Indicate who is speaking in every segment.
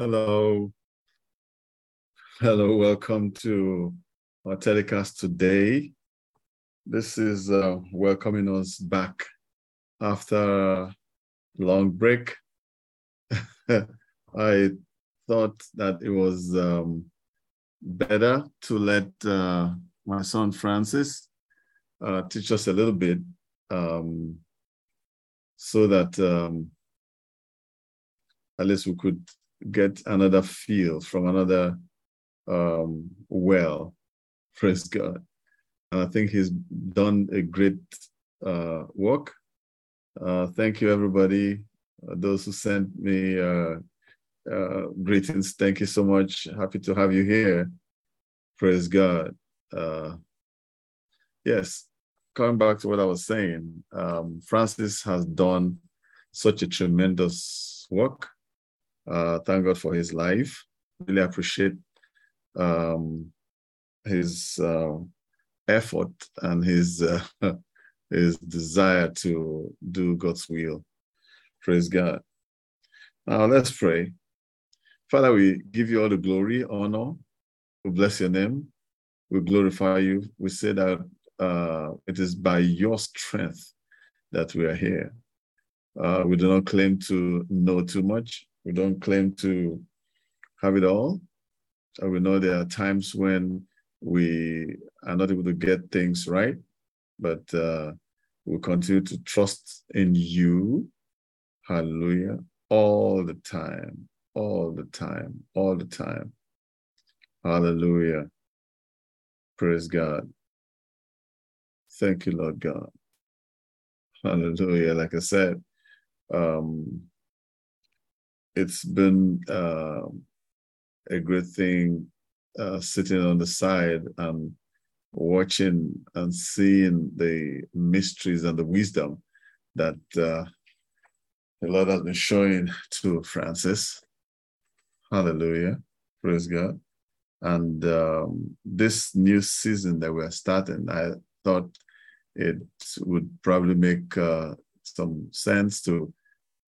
Speaker 1: Hello. Hello, welcome to our telecast today. This is uh, welcoming us back after a long break. I thought that it was um, better to let uh, my son Francis uh, teach us a little bit um, so that um, at least we could get another feel from another um, well. Praise God. And I think he's done a great uh, work. Uh, thank you, everybody. Uh, those who sent me uh, uh, greetings, thank you so much. Happy to have you here. Praise God. Uh, yes, coming back to what I was saying, um, Francis has done such a tremendous work uh, thank God for his life. Really appreciate um, his uh, effort and his uh, his desire to do God's will. Praise God. Now let's pray. Father, we give you all the glory, honor. We bless your name. We glorify you. We say that uh, it is by your strength that we are here. Uh, we do not claim to know too much. We don't claim to have it all. And we know there are times when we are not able to get things right, but uh, we'll continue to trust in you. Hallelujah. All the time, all the time, all the time. Hallelujah. Praise God. Thank you, Lord God. Hallelujah. Like I said, um, it's been uh, a great thing uh, sitting on the side and watching and seeing the mysteries and the wisdom that uh, the Lord has been showing to Francis. Hallelujah. Praise God. And um, this new season that we're starting, I thought it would probably make uh, some sense to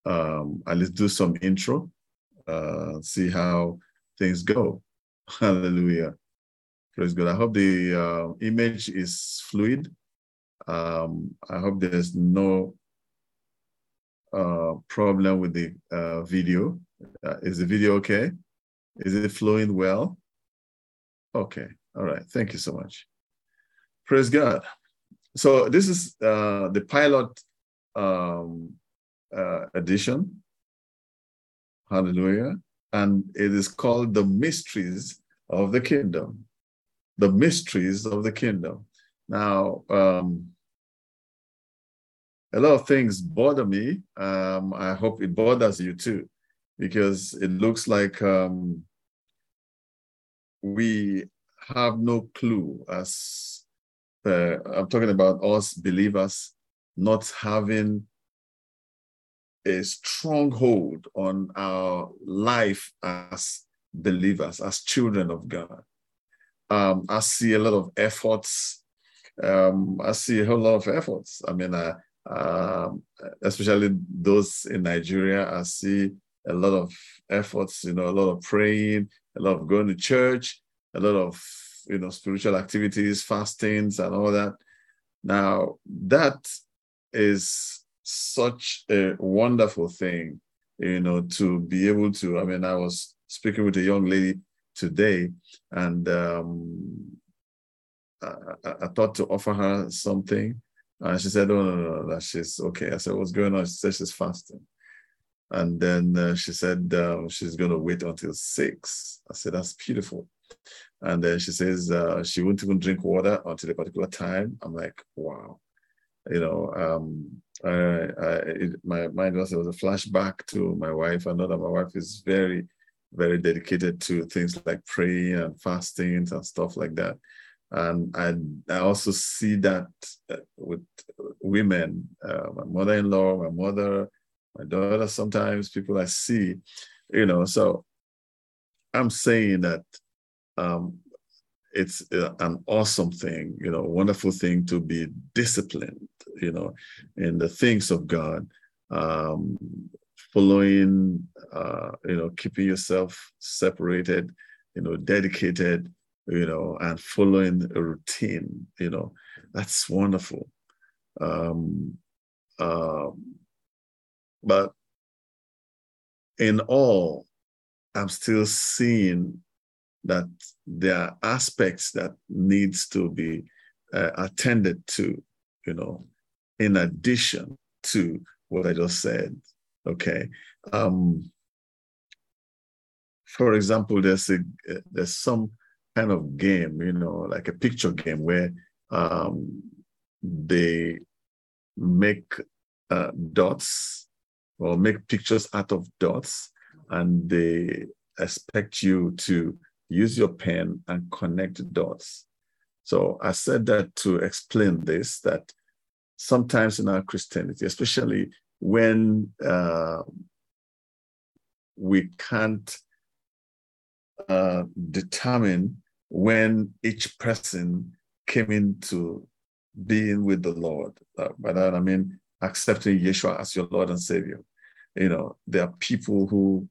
Speaker 1: um, at least do some intro, uh, see how things go. Hallelujah. Praise God. I hope the uh, image is fluid. Um, I hope there's no uh, problem with the uh, video. Uh, is the video okay? Is it flowing well? Okay. All right. Thank you so much. Praise God. So this is uh, the pilot um, uh, edition. Hallelujah. And it is called The Mysteries of the Kingdom. The Mysteries of the Kingdom. Now, um, a lot of things bother me. Um, I hope it bothers you too, because it looks like um, we have no clue as uh, I'm talking about us believers not having a stronghold on our life as believers, as children of God. Um, I see a lot of efforts. Um, I see a whole lot of efforts. I mean, uh, um, especially those in Nigeria, I see a lot of efforts, you know, a lot of praying, a lot of going to church, a lot of, you know, spiritual activities, fastings, and all that. Now, that is such a wonderful thing, you know, to be able to. I mean, I was speaking with a young lady today, and um, I, I, thought to offer her something. And she said, Oh, no, no, no, that she's okay. I said, What's going on? She said, She's fasting. And then uh, she said, um, She's going to wait until six. I said, That's beautiful. And then she says, uh, She won't even drink water until a particular time. I'm like, Wow. You know, um, I, my mind was, was a flashback to my wife. I know that my wife is very, very dedicated to things like praying and fasting and stuff like that. And I, I also see that uh, with women, uh, my mother-in-law, my mother, my daughter, sometimes people I see, you know, so I'm saying that um, it's uh, an awesome thing, you know, wonderful thing to be disciplined, you know, in the things of God. Um, following, uh, you know, keeping yourself separated, you know, dedicated, you know, and following a routine, you know, that's wonderful. Um, um, but in all, I'm still seeing that there are aspects that needs to be uh, attended to, you know, in addition to what I just said. Okay. Um, for example, there's a there's some kind of game, you know, like a picture game where um, they make uh, dots or make pictures out of dots, and they expect you to use your pen and connect dots. So I said that to explain this that sometimes in our Christianity, especially when uh, we can't uh, determine when each person came into being with the Lord. Uh, by that I mean accepting Yeshua as your Lord and Savior. You know, there are people who,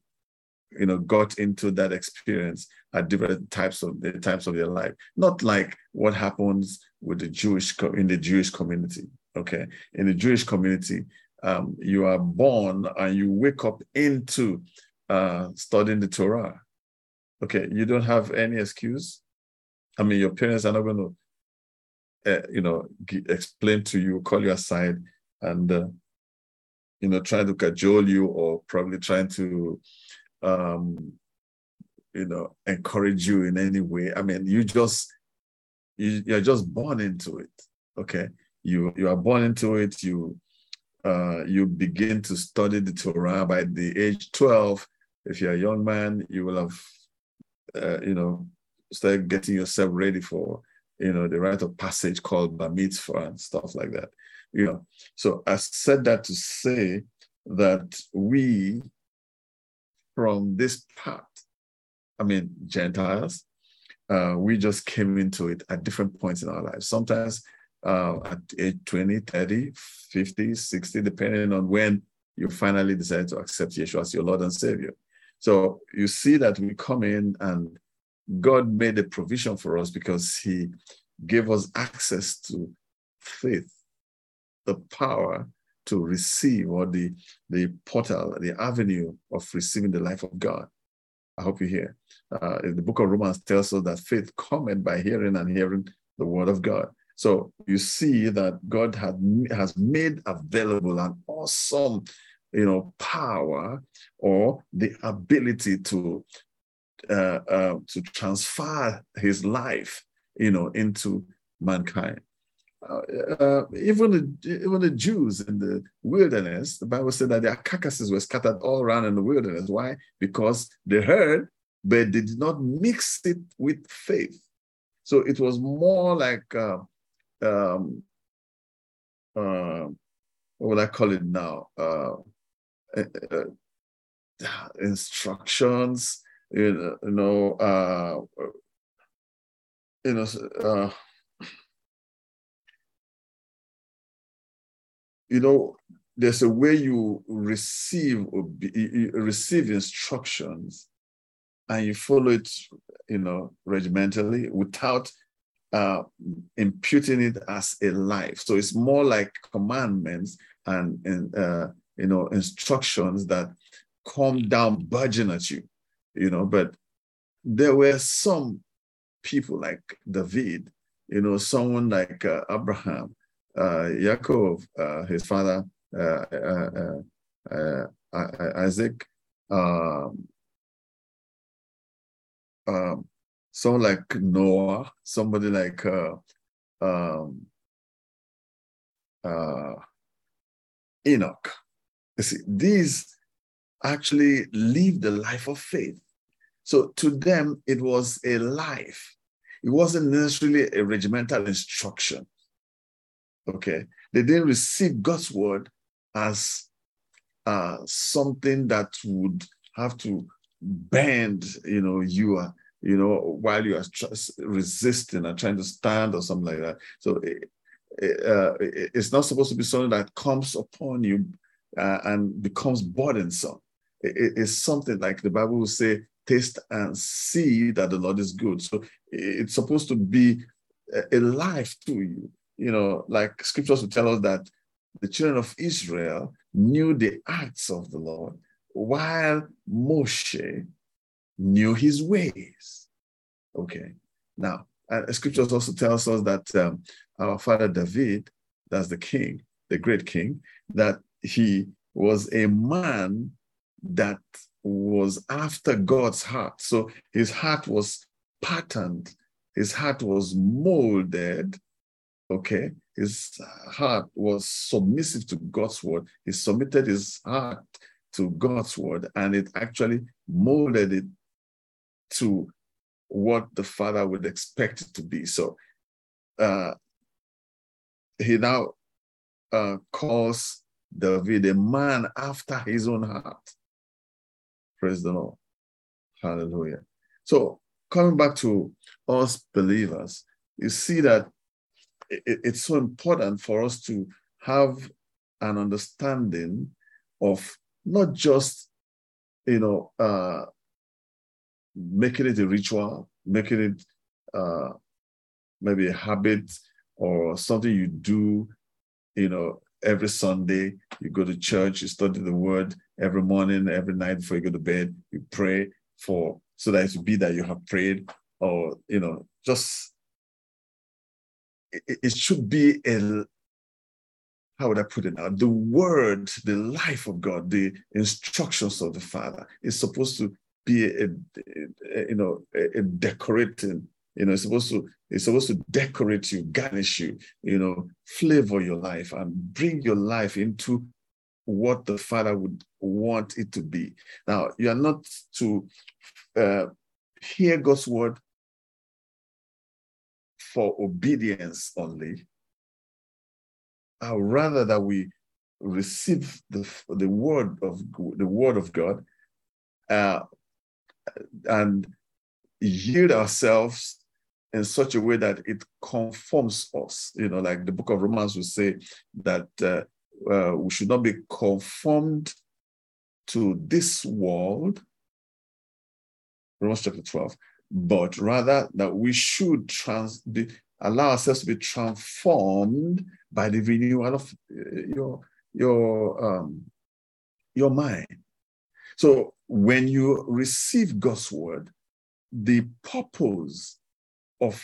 Speaker 1: you know, got into that experience at different types of the times of their life. Not like what happens with the Jewish in the Jewish community. Okay, in the Jewish community, um, you are born and you wake up into uh, studying the Torah. Okay, you don't have any excuse. I mean, your parents are not going to, uh, you know, explain to you, call you aside, and uh, you know, trying to cajole you or probably trying to, um, you know, encourage you in any way. I mean, you just you, you're just born into it. Okay, you you are born into it. You uh, you begin to study the Torah by the age 12. If you're a young man, you will have, uh, you know, start getting yourself ready for, you know, the rite of passage called bar mitzvah and stuff like that. You know, so I said that to say that we, from this part, I mean, Gentiles, uh, we just came into it at different points in our lives. Sometimes uh, at age 20, 30, 50, 60, depending on when you finally decide to accept Yeshua as your Lord and Savior. So you see that we come in and God made a provision for us because He gave us access to faith, the power to receive, or the, the portal, the avenue of receiving the life of God. I hope you hear. Uh, the book of Romans tells us that faith cometh by hearing and hearing the word of God. So you see that God had, has made available an awesome, you know, power or the ability to uh, uh, to transfer His life, you know, into mankind. Uh, uh, even the even the Jews in the wilderness, the Bible said that their carcasses were scattered all around in the wilderness. Why? Because they heard, but they did not mix it with faith. So it was more like uh, um, uh, what would I call it now? Uh, uh, uh instructions, you know, uh, you know, you know, there's a way you receive you receive instructions and you follow it, you know, regimentally without uh, imputing it as a life. So it's more like commandments and, and uh, you know instructions that come down budging at you, you know. But there were some people like David, you know, someone like uh, Abraham, Yaakov, uh, his father, uh, uh, uh, uh Isaac, um, um, someone like Noah, somebody like uh, um, uh, Enoch. You see, these actually live the life of faith. So to them, it was a life. It wasn't necessarily a regimental instruction. Okay. They didn't receive God's word as uh, something that would have to bend, you know, you are you know, while you are resisting and trying to stand or something like that. So it, it, uh, it's not supposed to be something that comes upon you uh, and becomes burdensome. It, it's something like the Bible will say, taste and see that the Lord is good. So it's supposed to be a life to you. You know, like scriptures will tell us that the children of Israel knew the acts of the Lord, while Moshe knew his ways. Okay. Now, uh, scriptures also tells us that um, our father David, that's the king, the great king, that he was a man that was after God's heart. So his heart was patterned, his heart was molded. Okay. His heart was submissive to God's word. He submitted his heart to God's word, and it actually molded it to what the father would expect it to be. So uh, he now uh, calls David a man after his own heart. Praise the Lord. Hallelujah. So coming back to us believers, you see that it, it's so important for us to have an understanding of not just, you know, uh, making it a ritual, making it uh, maybe a habit or something you do, you know, every Sunday. You go to church, you study the word every morning, every night before you go to bed. You pray for so that it be that you have prayed, or you know, just it, should be a how would I put it now? The word, the life of God, the instructions of the Father is supposed to be a, a you know a, a decorating you know it's supposed to it's supposed to decorate you garnish you you know flavor your life and bring your life into what the father would want it to be now you are not to uh, hear god's word for obedience only uh, rather that we receive the, the word of the word of god uh, and yield ourselves in such a way that it conforms us. You know, like the book of Romans will say that uh, uh, we should not be conformed to this world, Romans chapter 12, but rather that we should trans allow ourselves to be transformed by the renewal of uh, your your um, your mind. So when you receive God's word, the purpose of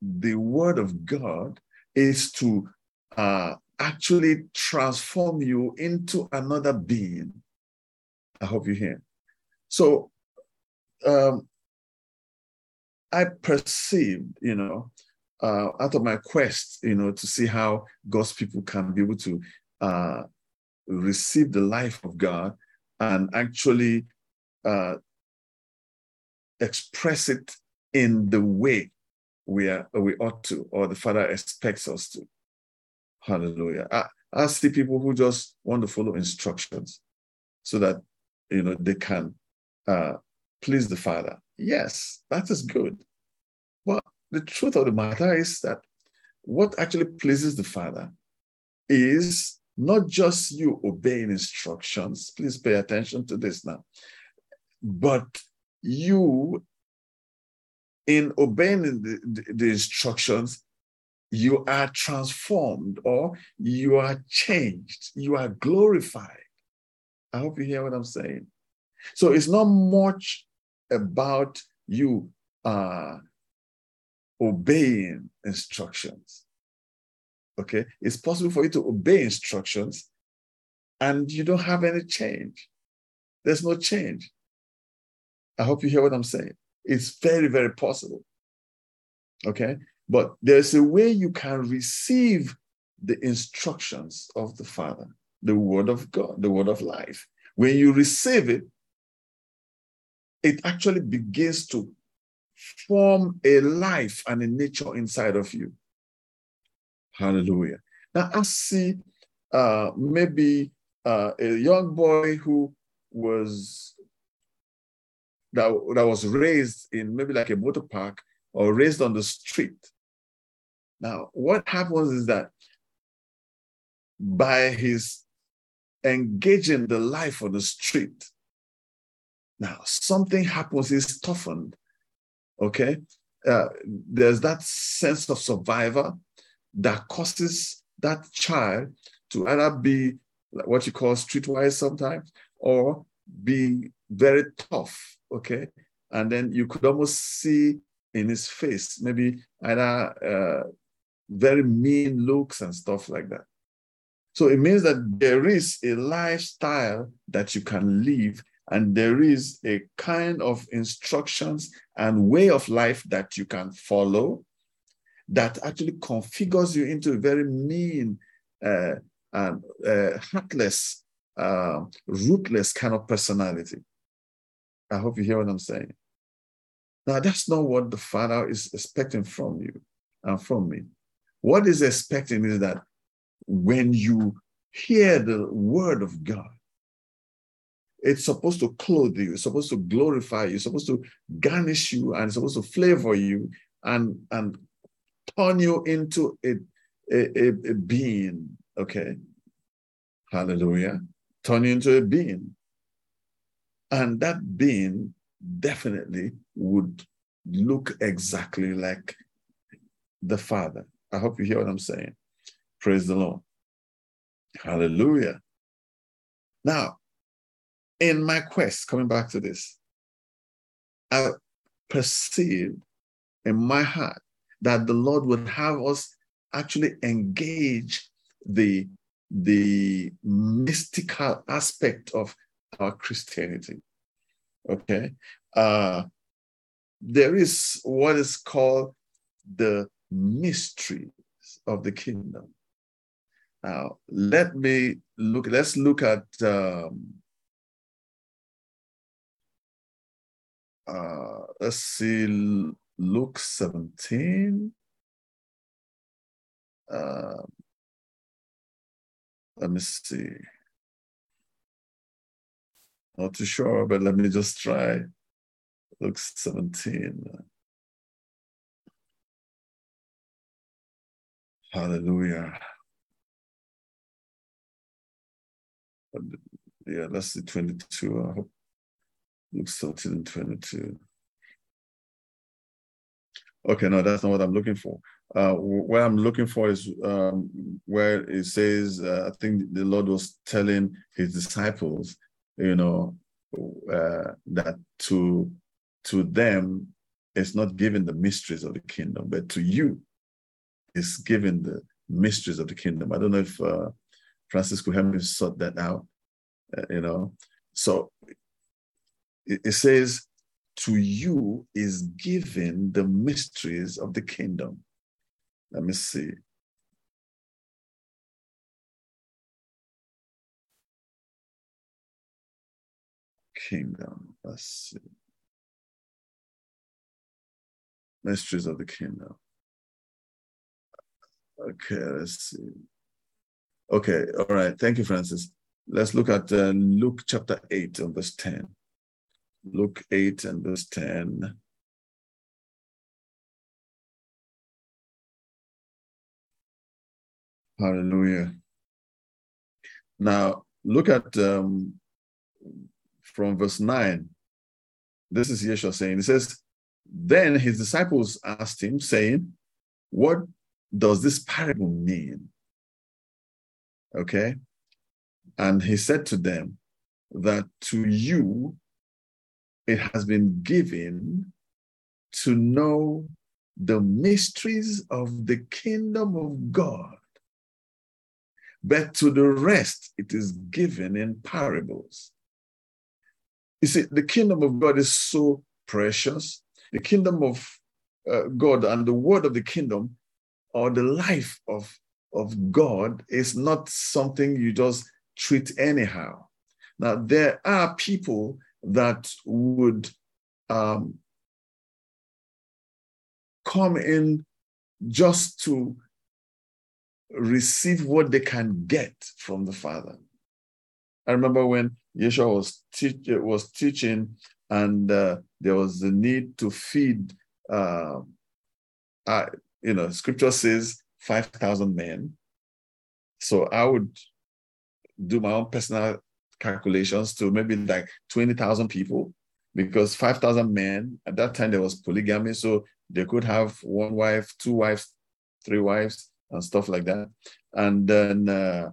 Speaker 1: the word of God is to uh, actually transform you into another being. I hope you hear. So um, I perceived, you know, uh, out of my quest, you know, to see how God's people can be able to uh, receive the life of God and actually uh, express it in the way we are we ought to, or the Father expects us to. Hallelujah. I, I see people who just want to follow instructions so that you know they can uh, please the Father. Yes, that is good. But the truth of the matter is that what actually pleases the Father is not just you obeying instructions. Please pay attention to this now. But you in obeying the, the, the instructions, you are transformed or you are changed, you are glorified. I hope you hear what I'm saying. So it's not much about you uh, obeying instructions. Okay, it's possible for you to obey instructions and you don't have any change. There's no change. I hope you hear what I'm saying. It's very, very possible. Okay? But there's a way you can receive the instructions of the Father, the Word of God, the Word of life. When you receive it, it actually begins to form a life and a nature inside of you. Hallelujah. Now, I see uh, maybe uh, a young boy who was that, that was raised in maybe like a motor park or raised on the street. Now, what happens is that by his engaging the life on the street. Now, something happens, he's toughened. Okay? Uh, there's that sense of survivor that causes that child to either be what you call streetwise sometimes or be very tough. Okay? And then you could almost see in his face maybe either uh, very mean looks and stuff like that. So it means that there is a lifestyle that you can live, and there is a kind of instructions and way of life that you can follow that actually configures you into a very mean, uh, and uh, heartless, uh, ruthless kind of personality. I hope you hear what I'm saying. Now, that's not what the Father is expecting from you and from me. What is expecting is that when you hear the word of God, it's supposed to clothe you, it's supposed to glorify you, it's supposed to garnish you, and it's supposed to flavor you and, and turn you into a, a, a, being. Okay. Hallelujah. Turn you into a being. And that being definitely would look exactly like the Father. I hope you hear what I'm saying. Praise the Lord. Hallelujah. Now, in my quest, coming back to this, I perceived in my heart that the Lord would have us actually engage the, the mystical aspect of our Christianity. Okay. Uh, there is what is called the mysteries of the kingdom. Now, let me look, let's look at um, uh, let's see Luke 17. Uh, let me see. Not too sure, but let me just try. Luke 17. Hallelujah. Yeah, let's see 22. I hope Luke 17 and 22. Okay, no, that's not what I'm looking for. Uh, what I'm looking for is um, where it says, uh, I think the Lord was telling his disciples, you know, uh, that to to them it's not given the mysteries of the kingdom, but to you it's given the mysteries of the kingdom. I don't know if uh, Francis could help me sort that out. Uh, you know, so it, says, "To you is given the mysteries of the kingdom." Let me see. Kingdom. Let's see. Mysteries of the kingdom. Okay, let's see. Okay, all right. Thank you, Francis. Let's look at uh, Luke chapter 8 and verse 10. Luke 8 and verse 10. Hallelujah. Now, look at um, from verse 9. This is Yeshua saying, He says, Then his disciples asked him, saying, What does this parable mean? Okay. And he said to them that to you it has been given to know the mysteries of the kingdom of God. But to the rest, it is given in parables. You see, the kingdom of God is so precious. The kingdom of uh, God and the word of the kingdom or the life of, of God is not something you just treat anyhow. Now, there are people that would um, come in just to receive what they can get from the Father. I remember when Yeshua was, teach, was teaching, and uh, there was the need to feed uh, uh, you know, scripture says 5,000 men. So I would do my own personal calculations to maybe like 20,000 people because 5,000 men at that time there was polygamy. So they could have one wife, two wives, three wives, and stuff like that. And then uh,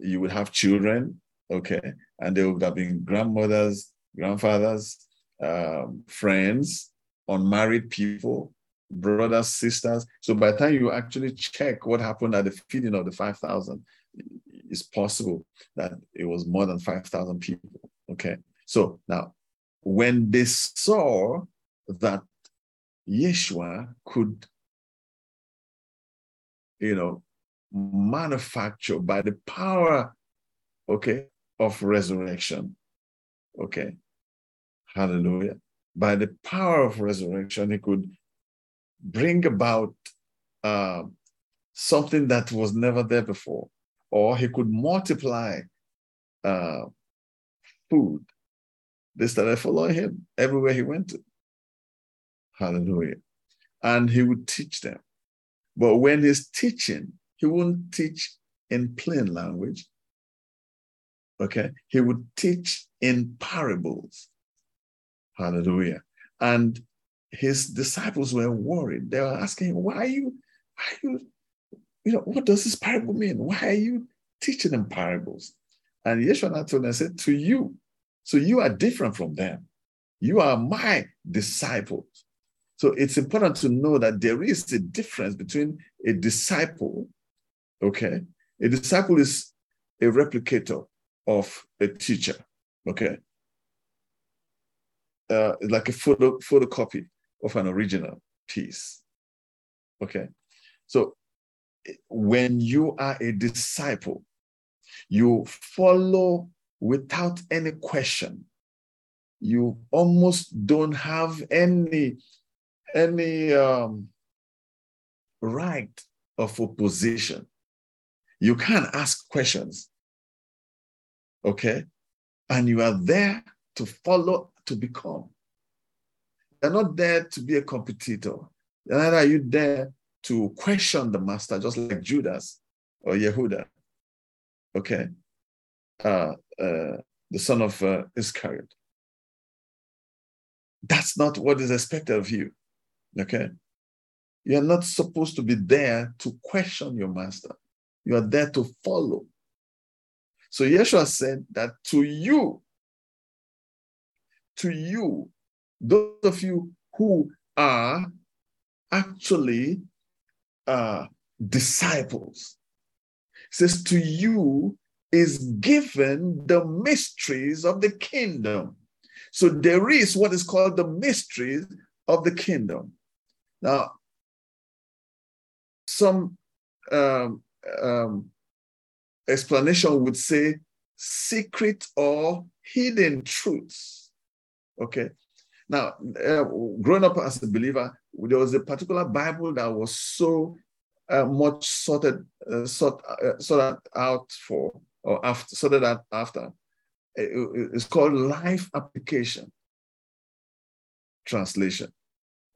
Speaker 1: you would have children, okay, and there would have been grandmothers, grandfathers, um, friends, unmarried people, brothers, sisters. So by the time you actually check what happened at the feeding of the 5,000, it's possible that it was more than 5,000 people. Okay. So now, when they saw that Yeshua could, you know, manufacture by the power, okay, of resurrection, okay, hallelujah, by the power of resurrection, he could bring about uh, something that was never there before, or he could multiply uh, food. They started following him everywhere he went to. Hallelujah. And he would teach them. But when he's teaching, he wouldn't teach in plain language. Okay. He would teach in parables. Hallelujah. And his disciples were worried. They were asking, why are you, why are you, you know, what does this parable mean? Why are you teaching them parables? And Yeshua told them, said, to you. So you are different from them. You are my disciples. So it's important to know that there is a difference between a disciple, okay? A disciple is a replicator of a teacher, okay? Uh, like a photo, photocopy of an original piece. Okay. So when you are a disciple, you follow without any question. You almost don't have any any um, right of opposition. You can't ask questions. Okay? And you are there to follow, to become. You're not there to be a competitor. Neither are you there to question the master, just like Judas or Yehuda. Okay? Uh, uh, the son of uh, Iscariot. That's not what is expected of you. Okay? You're not supposed to be there to question your master. You are there to follow. So Yeshua said that to you, to you, those of you who are actually uh, disciples, says to you is given the mysteries of the kingdom. So there is what is called the mysteries of the kingdom. Now, some um, um, explanation would say secret or hidden truths. Okay. Now, uh, growing up as a believer, there was a particular Bible that was so uh, much sorted, uh, sort, uh, out for, or after, sorted out after. It, it's called Life Application Translation.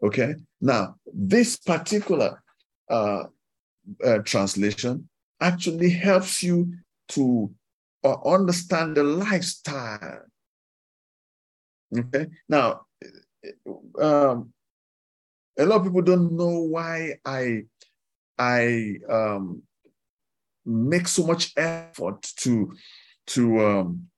Speaker 1: Okay. Now, this particular uh, uh, translation actually helps you to understand the lifestyle. Okay. Now, um, a lot of people don't know why I I um, make so much effort to to um,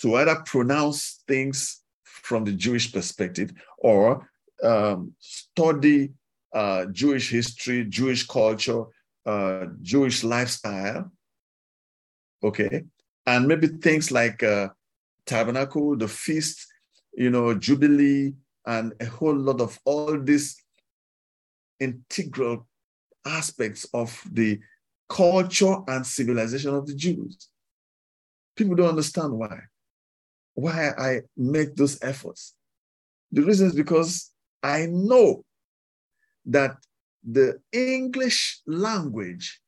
Speaker 1: to either pronounce things from the Jewish perspective or um, study uh, Jewish history, Jewish culture, uh, Jewish lifestyle. Okay, and maybe things like uh, tabernacle, the feast, you know, jubilee, and a whole lot of all these integral aspects of the culture and civilization of the Jews. People don't understand why. Why I make those efforts. The reason is because I know that the English language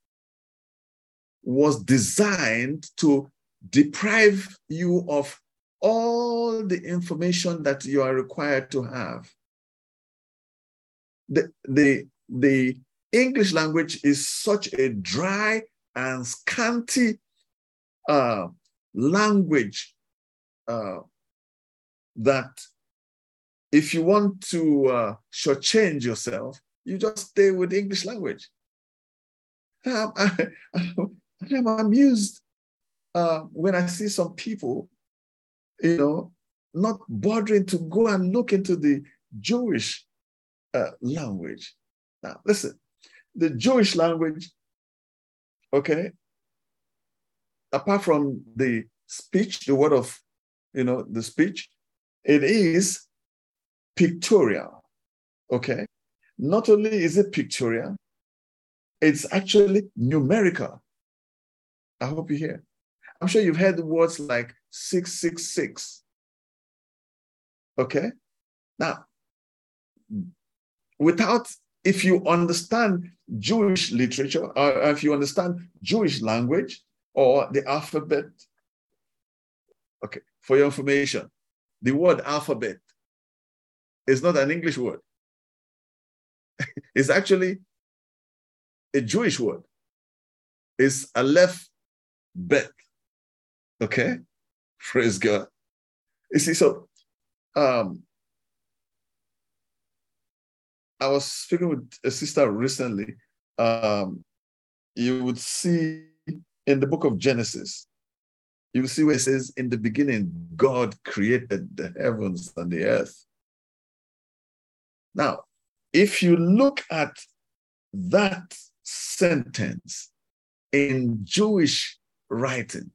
Speaker 1: was designed to deprive you of all the information that you are required to have. The, the, the English language is such a dry and scanty uh, language uh, that if you want to uh, shortchange yourself, you just stay with English language. I'm, I, am amused uh, when I see some people, you know, not bothering to go and look into the Jewish uh, language. Now, listen, the Jewish language, okay, apart from the speech, the word of, you know, the speech, it is pictorial, okay? Not only is it pictorial, it's actually numerical. I hope you hear. I'm sure you've heard words like 666. Okay? Now, without, if you understand Jewish literature, or if you understand Jewish language or the alphabet, okay, for your information, the word alphabet is not an English word. it's actually a Jewish word. It's Aleph Bet. Okay? Praise God. You see, so um, I was speaking with a sister recently. Um, you would see in the book of Genesis, you see where it says, In the beginning, God created the heavens and the earth. Now, if you look at that sentence in Jewish writing,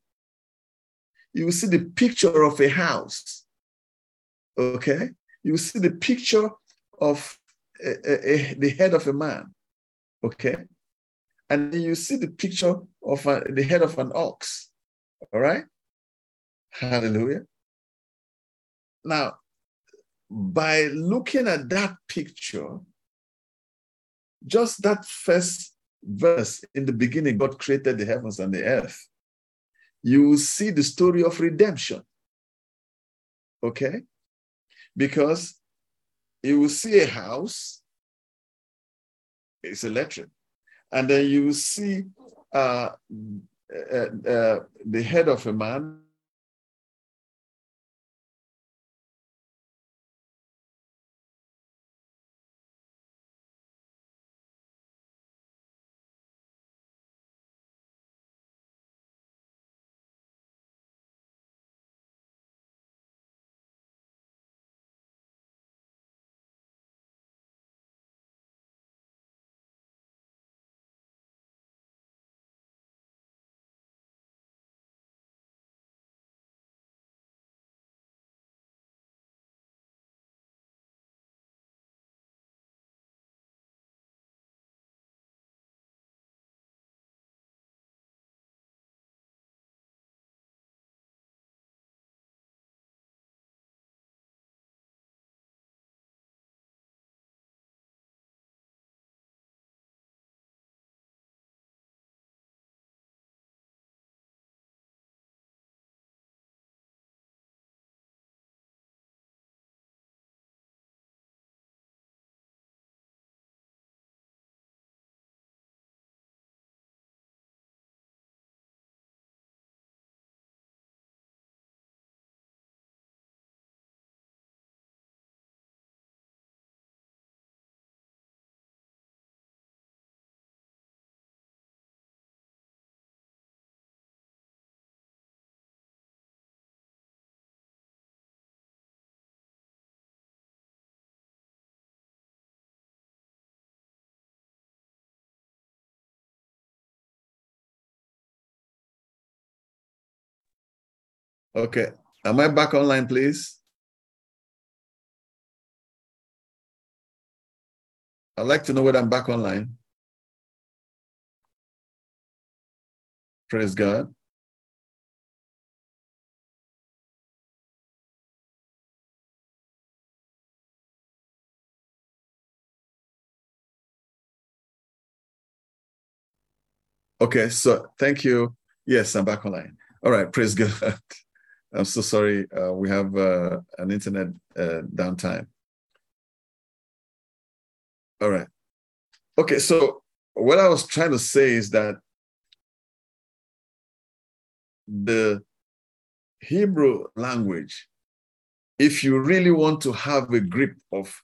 Speaker 1: you will see the picture of a house. Okay? You will see the picture of a, a, a, the head of a man. Okay? And you see the picture of the head of an ox. All right? Hallelujah. Now, by looking at that picture, just that first verse in the beginning, God created the heavens and the earth, you will see the story of redemption. Okay? Because you will see a house, it's electric, and then you will see uh, uh, uh, the head of a man Okay. Am I back online, please? I'd like to know whether I'm back online. Praise God. Okay, so thank you. Yes, I'm back online. All right, praise God. I'm so sorry. Uh, we have uh, an internet uh, downtime. All right. Okay, so what I was trying to say is that the Hebrew language, if you really want to have a grip of,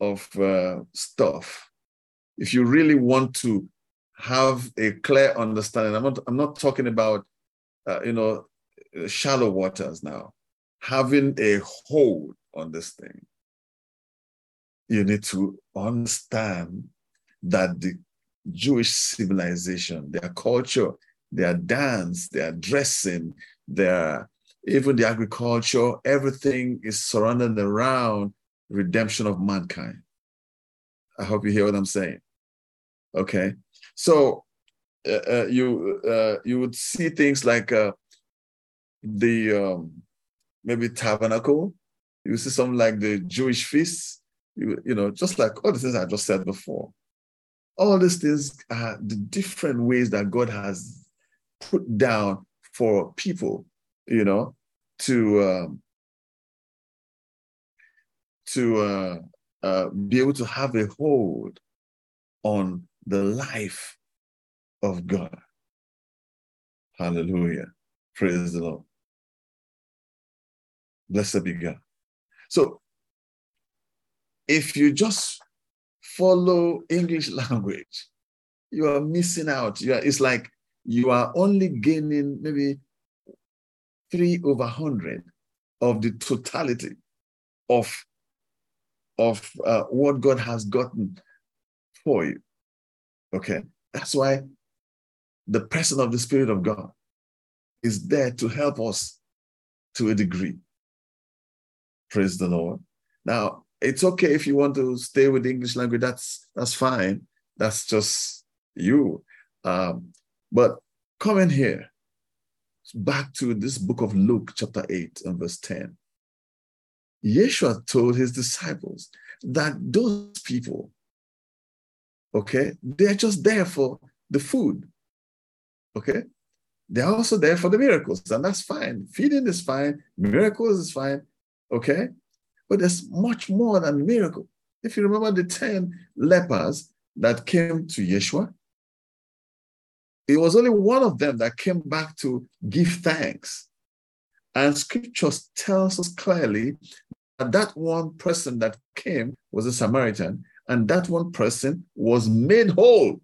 Speaker 1: of uh, stuff, if you really want to have a clear understanding, I'm not, I'm not talking about, uh, you know, shallow waters now, having a hold on this thing, you need to understand that the Jewish civilization, their culture, their dance, their dressing, their even the agriculture, everything is surrounded around redemption of mankind. I hope you hear what I'm saying. Okay, so uh, uh, you uh, you would see things like uh, the um, maybe tabernacle. You see something like the Jewish feasts. You, you know, just like all the things I just said before. All these things are the different ways that God has put down for people, you know, to um, to uh, uh, be able to have a hold on the life of God. Hallelujah. Praise the Lord. Blessed be God. So, if you just follow English language, you are missing out. You are, it's like you are only gaining maybe three over hundred of the totality of, of uh, what God has gotten for you. Okay, that's why the person of the Spirit of God is there to help us to a degree. Praise the Lord. Now, it's okay if you want to stay with the English language. That's that's fine. That's just you. Um, but come in here, back to this book of Luke, chapter 8 and verse 10. Yeshua told his disciples that those people, okay, they're just there for the food, okay? They're also there for the miracles, and that's fine. Feeding is fine, miracles is fine, okay? But there's much more than miracle. If you remember the 10 lepers that came to Yeshua, it was only one of them that came back to give thanks. And scriptures tells us clearly that that one person that came was a Samaritan, and that one person was made whole.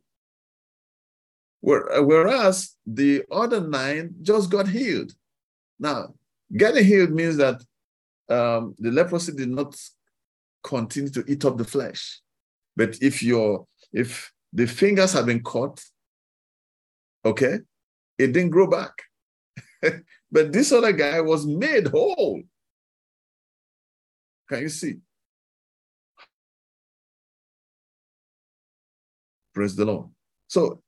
Speaker 1: Whereas the other nine just got healed. Now, getting healed means that um, the leprosy did not continue to eat up the flesh. But if your if the fingers have been cut, okay, it didn't grow back. but this other guy was made whole. Can you see? Praise the Lord. So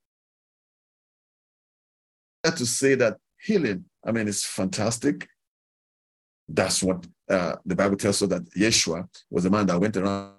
Speaker 1: to say that healing, I mean, it's fantastic. That's what uh, the Bible tells us that Yeshua was a man that went around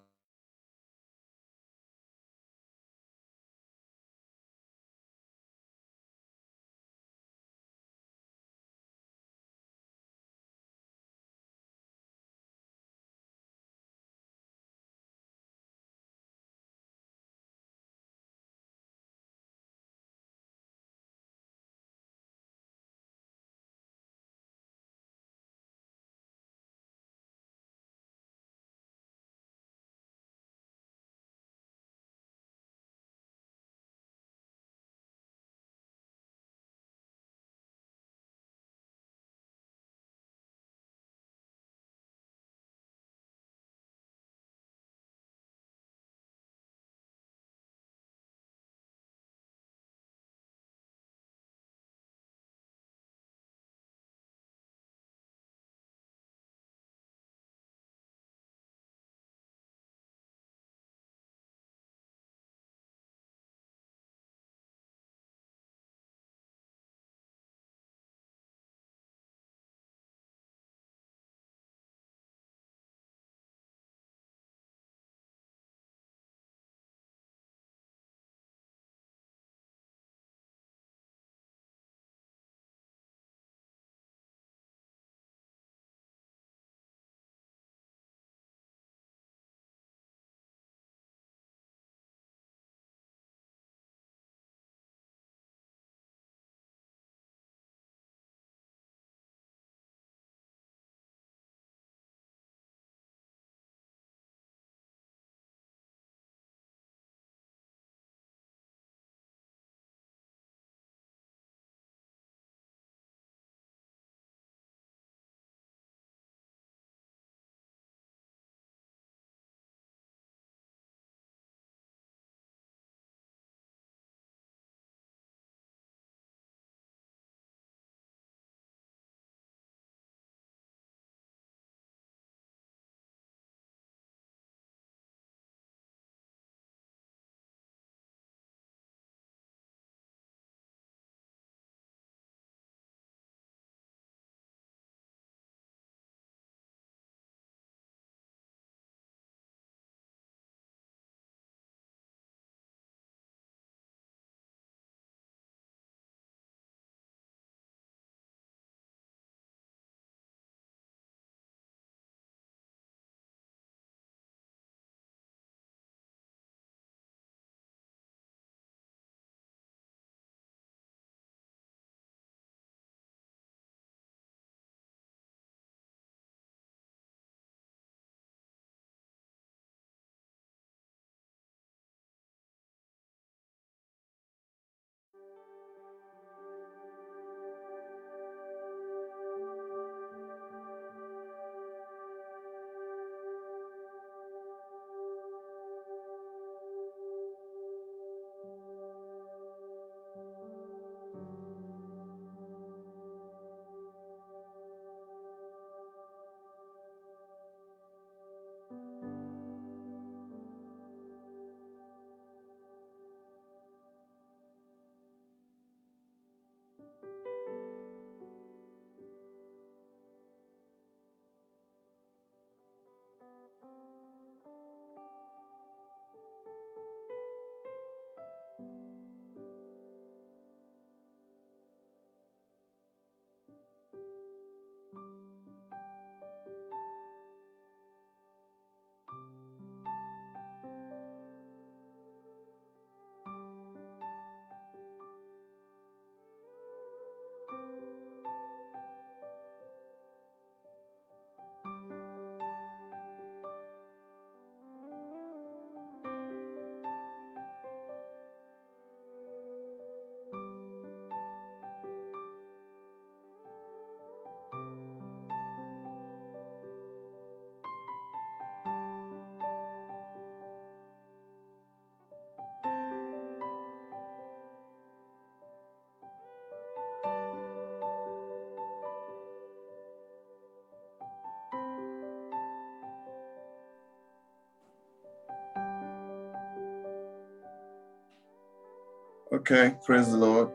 Speaker 1: Okay, praise the Lord.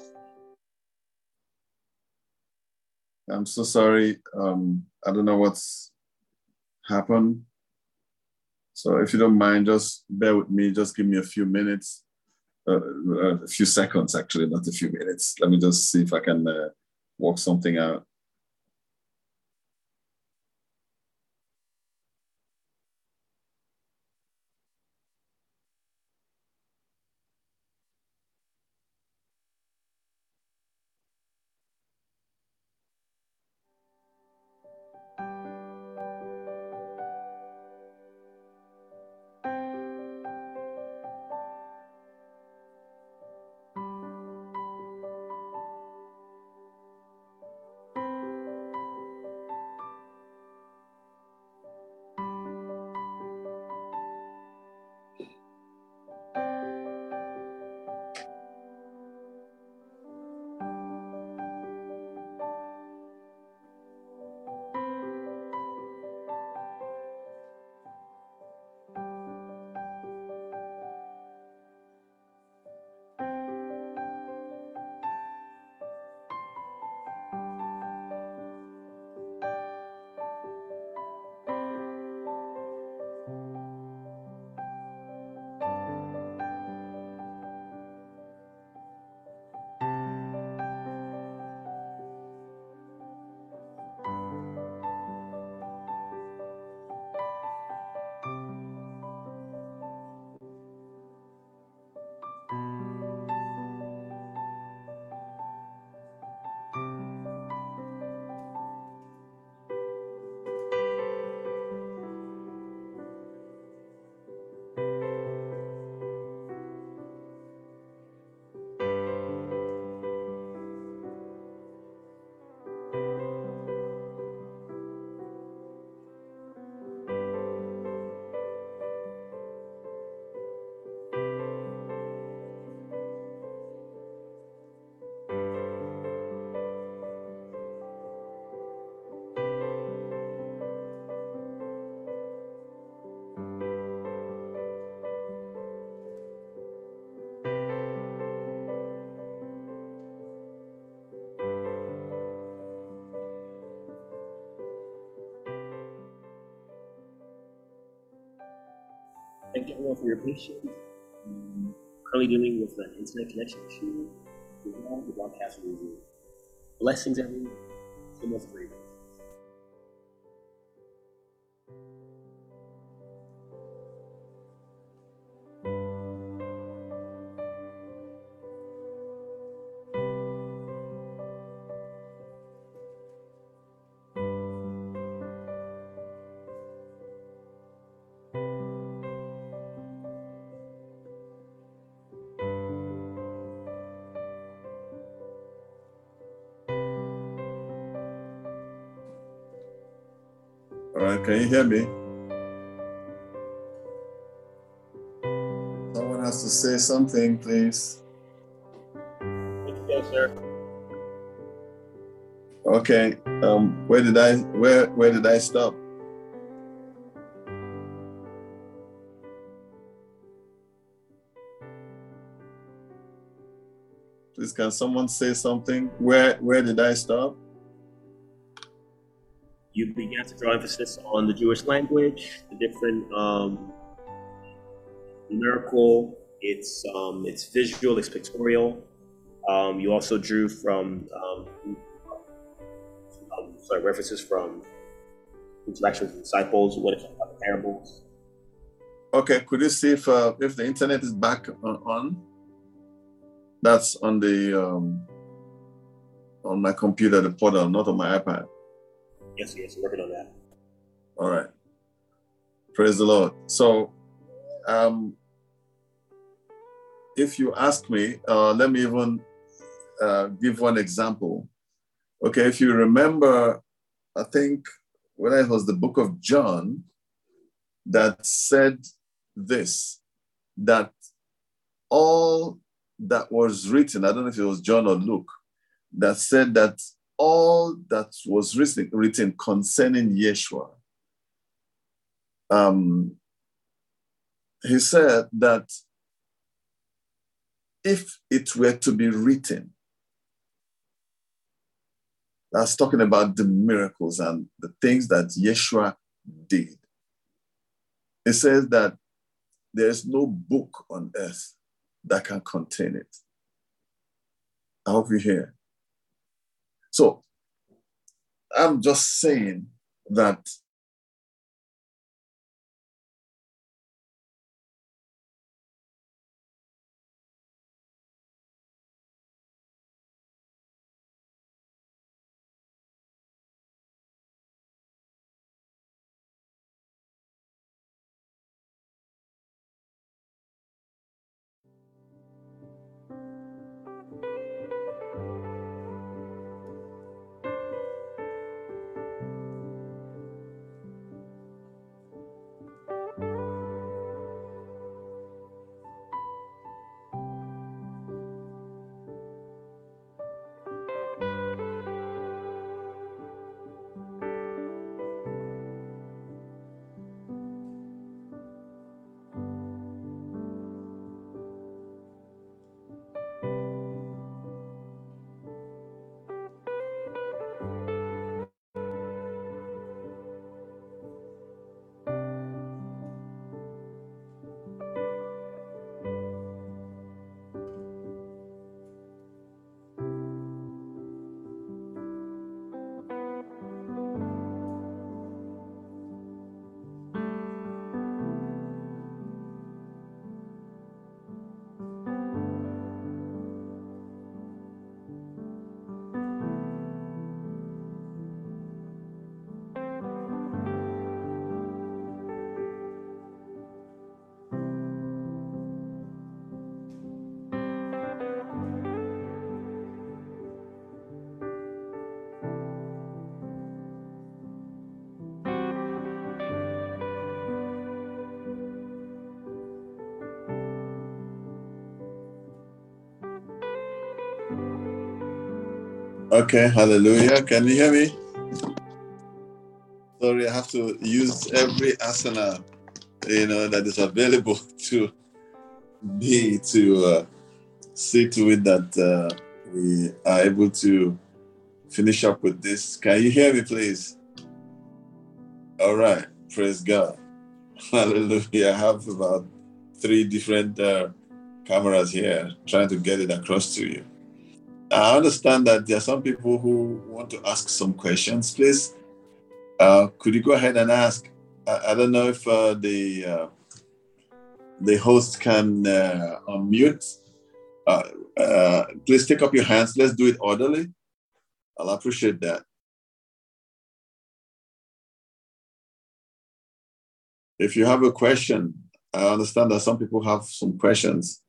Speaker 1: I'm so sorry. Um, I don't know what's happened. So if you don't mind, just bear with me. Just give me a few minutes, uh, uh a few seconds, actually, not a few minutes. Let me just see if I can uh, work something out.
Speaker 2: Thank everyone for your patience. Um, currently dealing with an internet connection issue. The broadcast will. Blessings, everyone. So much
Speaker 1: Can you hear me? Someone has to say something, please.
Speaker 2: Yes, sir.
Speaker 1: Okay. Um, where did I where where did I stop? Please, can someone say something? Where where did I stop?
Speaker 2: To draw emphasis on the Jewish language, the different um, numerical, it's um, it's visual, it's pictorial. Um, you also drew from um, sorry, references from interactions with disciples, what about the parables.
Speaker 1: Okay, could you see if uh, if the internet is back on? That's on the um, on my computer, the portal, not on my iPad.
Speaker 2: Yes, yes, working on that.
Speaker 1: All right. Praise the Lord. So, um, if you ask me, uh, let me even uh, give one example. Okay, if you remember, I think when it was the book of John that said this that all that was written, I don't know if it was John or Luke, that said that all that was written, concerning Yeshua, um, he said that if it were to be written, that's talking about the miracles and the things that Yeshua did. It says that there's no book on earth that can contain it. I hope you hear. So I'm just saying that Okay, hallelujah. Can you hear me? Sorry, I have to use every asana, you know, that is available to me to uh, see to it that uh, we are able to finish up with this. Can you hear me, please? All right, praise God. Hallelujah. I have about three different uh, cameras here trying to get it across to you. I understand that there are some people who want to ask some questions. Please, uh, could you go ahead and ask? I, I don't know if uh, the uh, the host can uh, unmute. Uh, uh, please take up your hands. Let's do it orderly. I'll appreciate that. If you have a question, I understand that some people have some questions.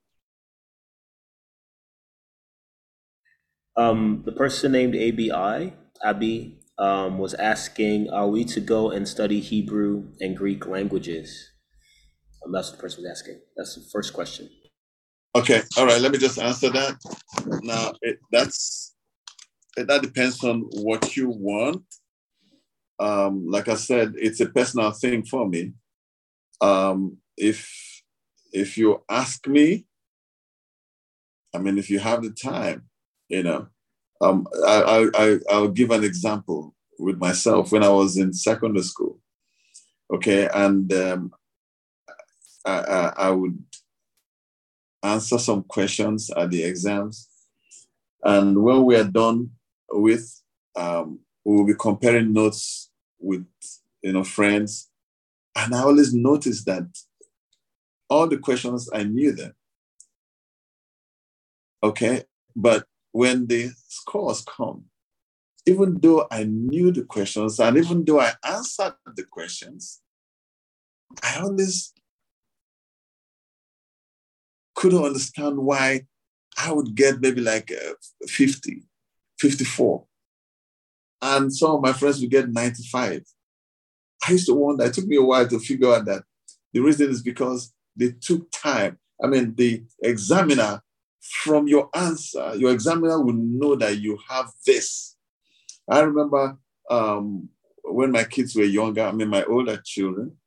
Speaker 2: Um, the person named ABI, Abi, um, was asking, are we to go and study Hebrew and Greek languages? Um, that's what the person was asking. That's the first question.
Speaker 1: Okay, all right. Let me just answer that. Now, it, that's it, that depends on what you want. Um, like I said, it's a personal thing for me. Um, if if you ask me, I mean, if you have the time, you know, um, I, I, I'll give an example with myself when I was in secondary school. Okay, and um, I, I, I would answer some questions at the exams. And when we are done with um, we will be comparing notes with you know friends. And I always noticed that all the questions I knew them. Okay. But when the scores come, even though I knew the questions and even though I answered the questions, I always couldn't understand why I would get maybe like uh, 50, 54. And some of my friends would get 95. I used to wonder, it took me a while to figure out that the reason is because they took time. I mean, the examiner, from your answer, your examiner will know that you have this. I remember um, when my kids were younger, I mean, my older children,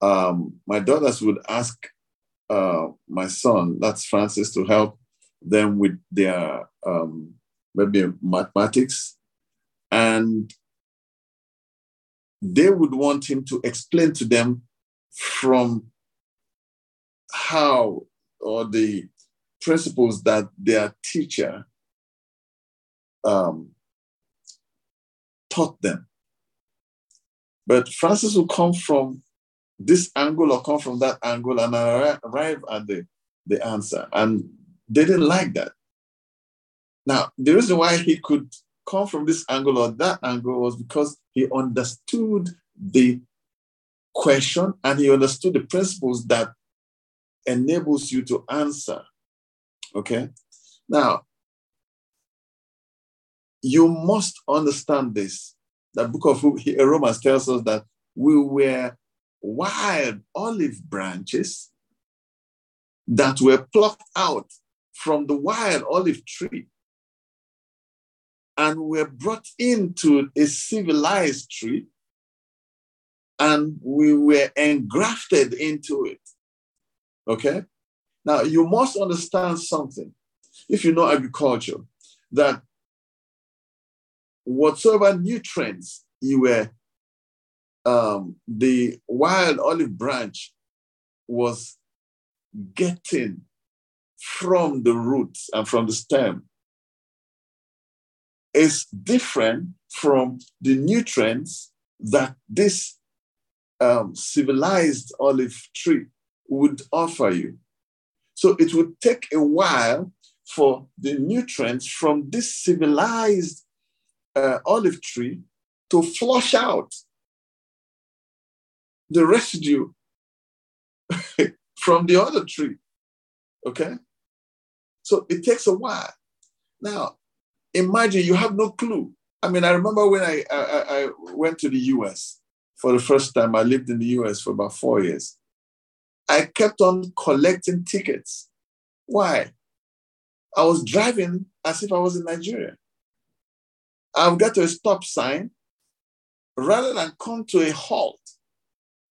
Speaker 1: um, my daughters would ask uh, my son, that's Francis, to help them with their um, maybe mathematics. And they would want him to explain to them from how or the principles that their teacher um, taught them. But Francis will come from this angle or come from that angle and arrive at the, the answer. And they didn't like that. Now, the reason why he could come from this angle or that angle was because he understood the question and he understood the principles that enables you to answer. Okay? Now, you must understand this. The book of Romans tells us that we were wild olive branches that were plucked out from the wild olive tree and were brought into a civilized tree and we were engrafted into it. Okay? Now, you must understand something, if you know agriculture, that whatsoever nutrients you were, um, the wild olive branch was getting from the roots and from the stem is different from the nutrients that this um, civilized olive tree would offer you. So it would take a while for the nutrients from this civilized uh, olive tree to flush out the residue from the other tree. Okay? So it takes a while. Now, imagine you have no clue. I mean, I remember when I, I, I went to the US for the first time, I lived in the US for about four years. I kept on collecting tickets. Why? I was driving as if I was in Nigeria. I would get to a stop sign. Rather than come to a halt,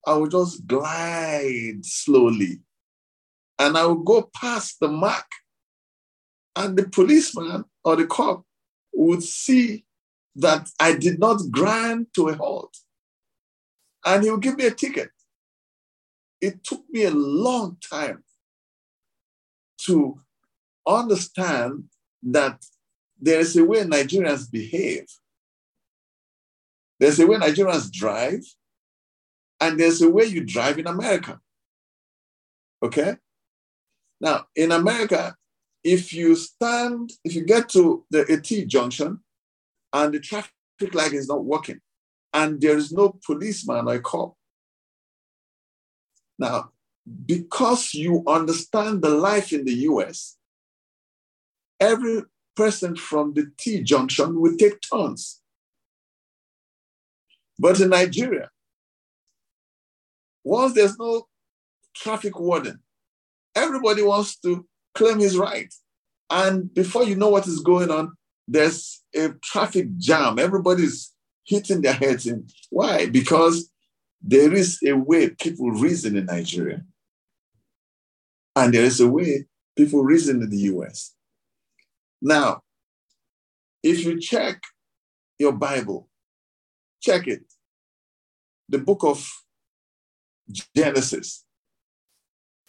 Speaker 1: I would just glide slowly. And I would go past the mark. And the policeman or the cop would see that I did not grind to a halt. And he would give me a ticket. It took me a long time to understand that there is a way Nigerians behave, there's a way Nigerians drive, and there's a way you drive in America. Okay? Now, in America, if you stand, if you get to the AT junction and the traffic light is not working and there is no policeman or cop, now, because you understand the life in the US, every person from the T junction will take turns. But in Nigeria, once there's no traffic warden, everybody wants to claim his right. And before you know what is going on, there's a traffic jam. Everybody's hitting their heads in. Why? Because there is a way people reason in Nigeria. And there is a way people reason in the US. Now, if you check your Bible, check it. The book of Genesis,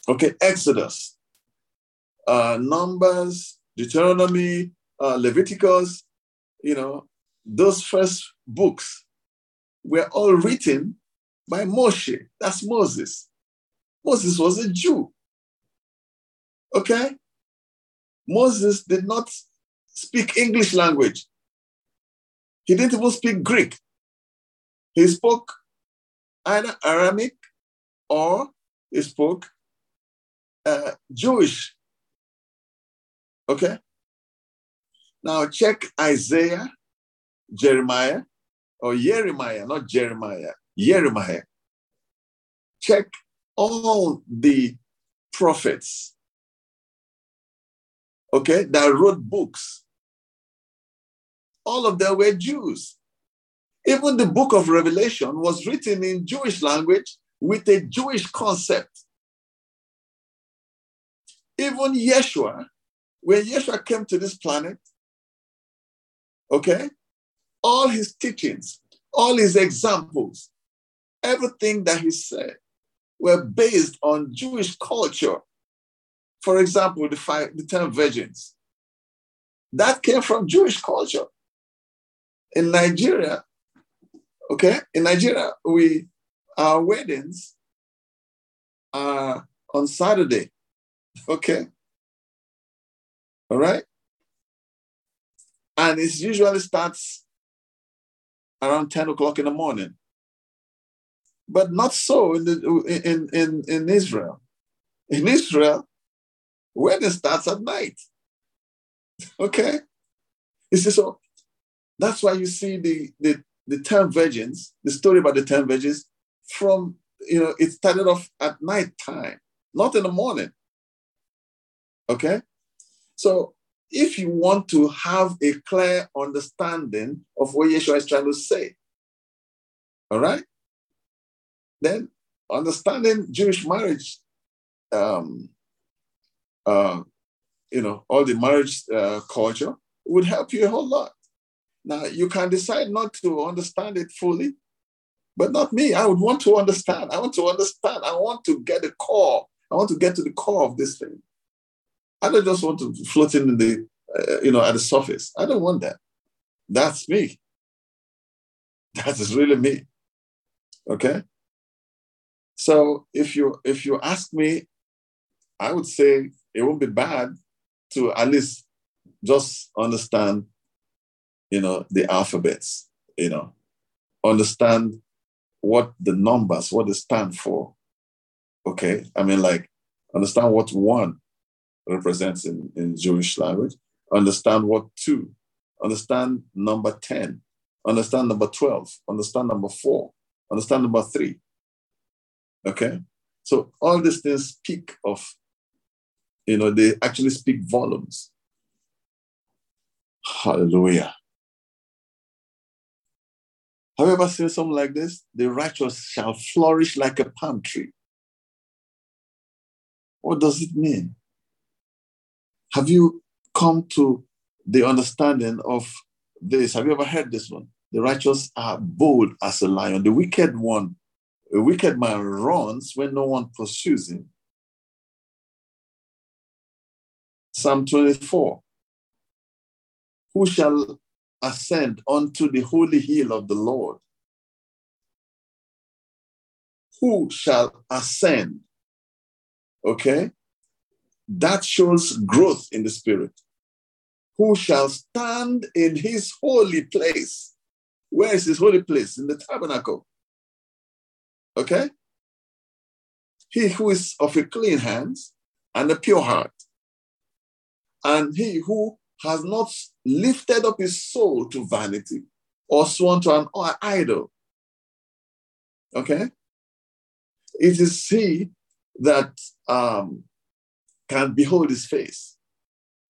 Speaker 1: okay, Exodus, uh, Numbers, Deuteronomy, uh, Leviticus, you know, those first books were all written by Moshe. That's Moses. Moses was a Jew. Okay? Moses did not speak English language. He didn't even speak Greek. He spoke either Aramaic or he spoke uh, Jewish. Okay? Now check Isaiah, Jeremiah, or Jeremiah, not Jeremiah, Jeremiah. Check all the prophets, okay, that wrote books. All of them were Jews. Even the book of Revelation was written in Jewish language with a Jewish concept. Even Yeshua, when Yeshua came to this planet, okay, all his teachings, all his examples, everything that he said were based on Jewish culture. For example, the five, the ten virgins. That came from Jewish culture. In Nigeria, okay, in Nigeria, we our weddings are on Saturday. Okay. All right. And it usually starts around 10 o'clock in the morning. But not so in, the, in, in, in Israel. In Israel, wedding starts at night. Okay? You see, so that's why you see the, the, the 10 virgins, the story about the 10 virgins, from, you know, it started off at night time, not in the morning. Okay? So if you want to have a clear understanding of what Yeshua is trying to say, all right, then understanding Jewish marriage, um, uh, you know, all the marriage uh, culture would help you a whole lot. Now, you can decide not to understand it fully, but not me. I would want to understand. I want to understand. I want to get the core. I want to get to the core of this thing. I don't just want to float in the, uh, you know, at the surface. I don't want that. That's me. That is really me. Okay. So if you if you ask me, I would say it won't be bad to at least just understand, you know, the alphabets. You know, understand what the numbers, what they stand for. Okay. I mean, like, understand what one represents in, in Jewish language, understand what two, understand number 10, understand number 12, understand number four, understand number three. Okay? So all these things speak of, you know, they actually speak volumes. Hallelujah. Have you ever seen something like this? The righteous shall flourish like a palm tree. What does it mean? Have you come to the understanding of this? Have you ever heard this one? The righteous are bold as a lion. The wicked one, a wicked man runs when no one pursues him. Psalm 24 Who shall ascend unto the holy hill of the Lord? Who shall ascend? Okay? That shows growth in the spirit. Who shall stand in his holy place? Where is his holy place? In the tabernacle. Okay? He who is of a clean hands and a pure heart, and he who has not lifted up his soul to vanity or sworn to an idol. Okay? It is he that um, can behold his face.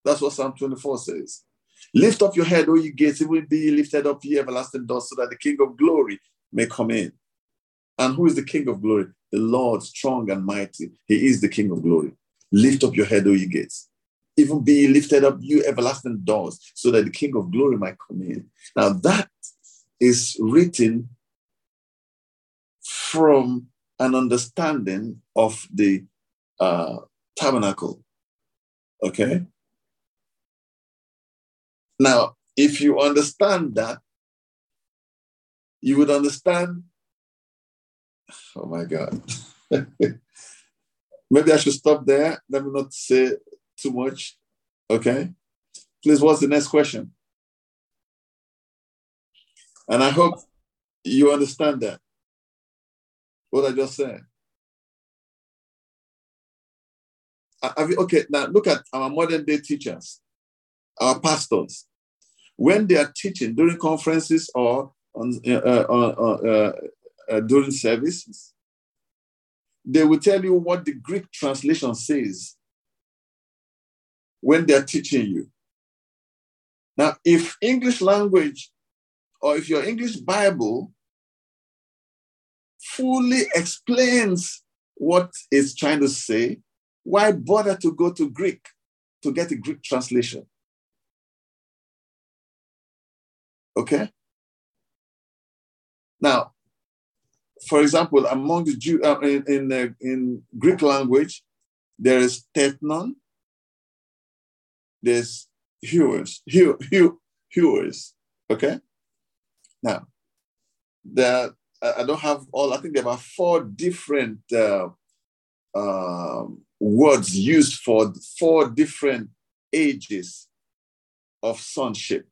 Speaker 1: That's what Psalm 24 says. Lift up your head, O ye gates, it will be lifted up, ye everlasting doors, so that the King of glory may come in. And who is the King of glory? The Lord, strong and mighty. He is the King of glory. Lift up your head, O ye gates. Even be lifted up, you everlasting doors, so that the King of glory might come in. Now, that is written from an understanding of the uh, tabernacle. Okay? Now, if you understand that, you would understand. Oh my God. Maybe I should stop there. Let me not say too much. Okay. Please, what's the next question? And I hope you understand that. What I just said. You, okay, now look at our modern day teachers, our pastors. When they are teaching during conferences or on, uh, uh, uh, uh, during services, they will tell you what the Greek translation says when they're teaching you. Now, if English language or if your English Bible fully explains what it's trying to say, why bother to go to Greek to get a Greek translation? Okay? Now, for example, among the Jew uh, in in, uh, in Greek language, there is teknon, there's hewers, hew, hew, hewers. Okay. Now, there I don't have all. I think there are four different uh, um, words used for four different ages of sonship.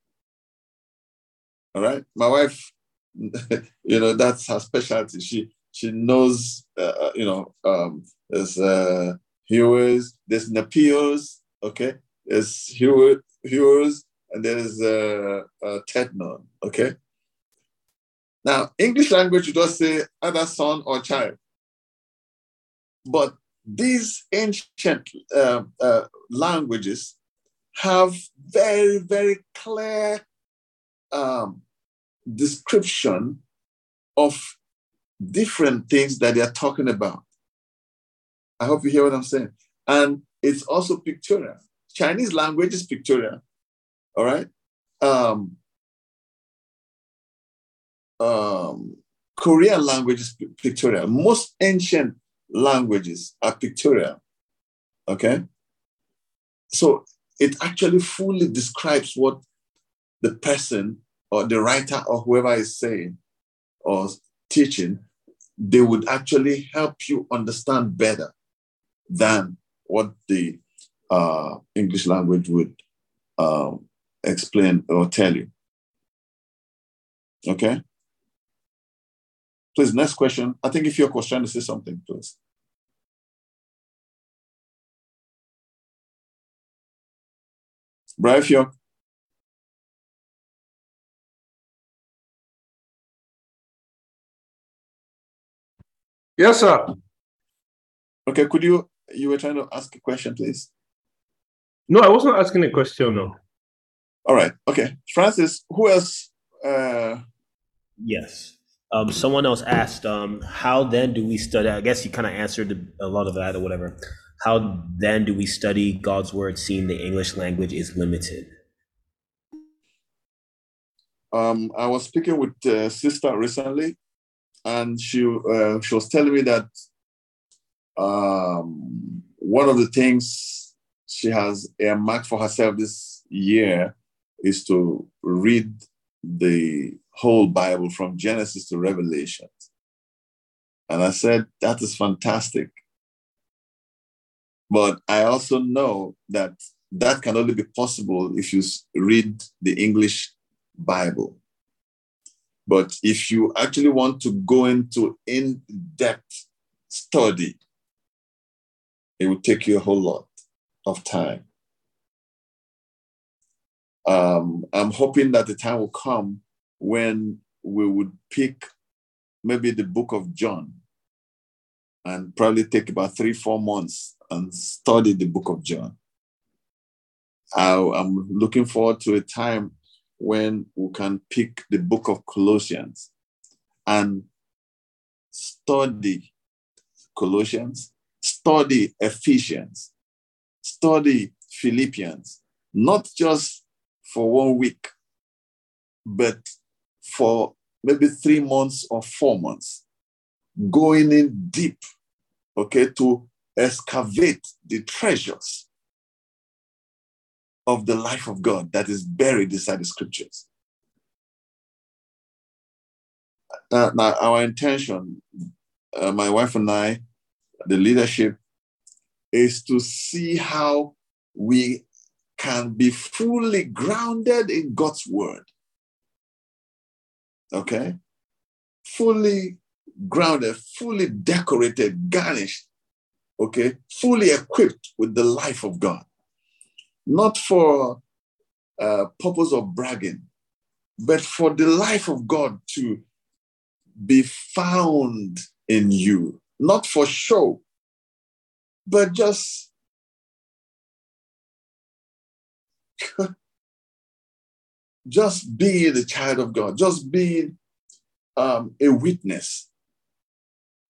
Speaker 1: All right. My wife you know, that's her specialty. She she knows, uh, uh you know, um, there's uh, there's napiers, okay, there's hewers, and there's uh, uh, teknon, okay. Now, English language, just say other son or child. But these ancient uh, uh, languages have very, very clear um, description of different things that they are talking about. I hope you hear what I'm saying. And it's also pictorial. Chinese language is pictorial. All right. Um, um, Korean language is pictorial. Most ancient languages are pictorial. Okay. So it actually fully describes what the person or the writer or whoever is saying or teaching, they would actually help you understand better than what the uh, English language would um, explain or tell you. Okay? Please, next question. I think if you're to say something, please. Brian, if you're
Speaker 3: Yes, sir.
Speaker 1: Okay, could you, you were trying to ask a question, please?
Speaker 3: No, I wasn't asking a question, no.
Speaker 1: All right, okay. Francis, who else? Uh...
Speaker 2: Yes. Um, someone else asked, um, how then do we study? I guess you kind of answered a lot of that or whatever. How then do we study God's word, seeing the English language is limited?
Speaker 1: Um, I was speaking with a sister recently, and she uh, she was telling me that um, one of the things she has earmarked for herself this year is to read the whole Bible from Genesis to Revelation. And I said, that is fantastic. But I also know that that can only be possible if you read the English Bible. But if you actually want to go into in depth study, it will take you a whole lot of time. Um, I'm hoping that the time will come when we would pick maybe the book of John and probably take about three, four months and study the book of John. I, am looking forward to a time when we can pick the book of Colossians and study Colossians, study Ephesians, study Philippians, not just for one week, but for maybe three months or four months, going in deep, okay, to excavate the treasures of the life of God that is buried inside the scriptures. now our intention, uh, my wife and I, the leadership, is to see how we can be fully grounded in God's word. Okay? Fully grounded, fully decorated, garnished, okay? Fully equipped with the life of God. Not for uh, purpose of bragging, but for the life of God to be found in you, not for show, but just just be the child of God, just be um, a witness.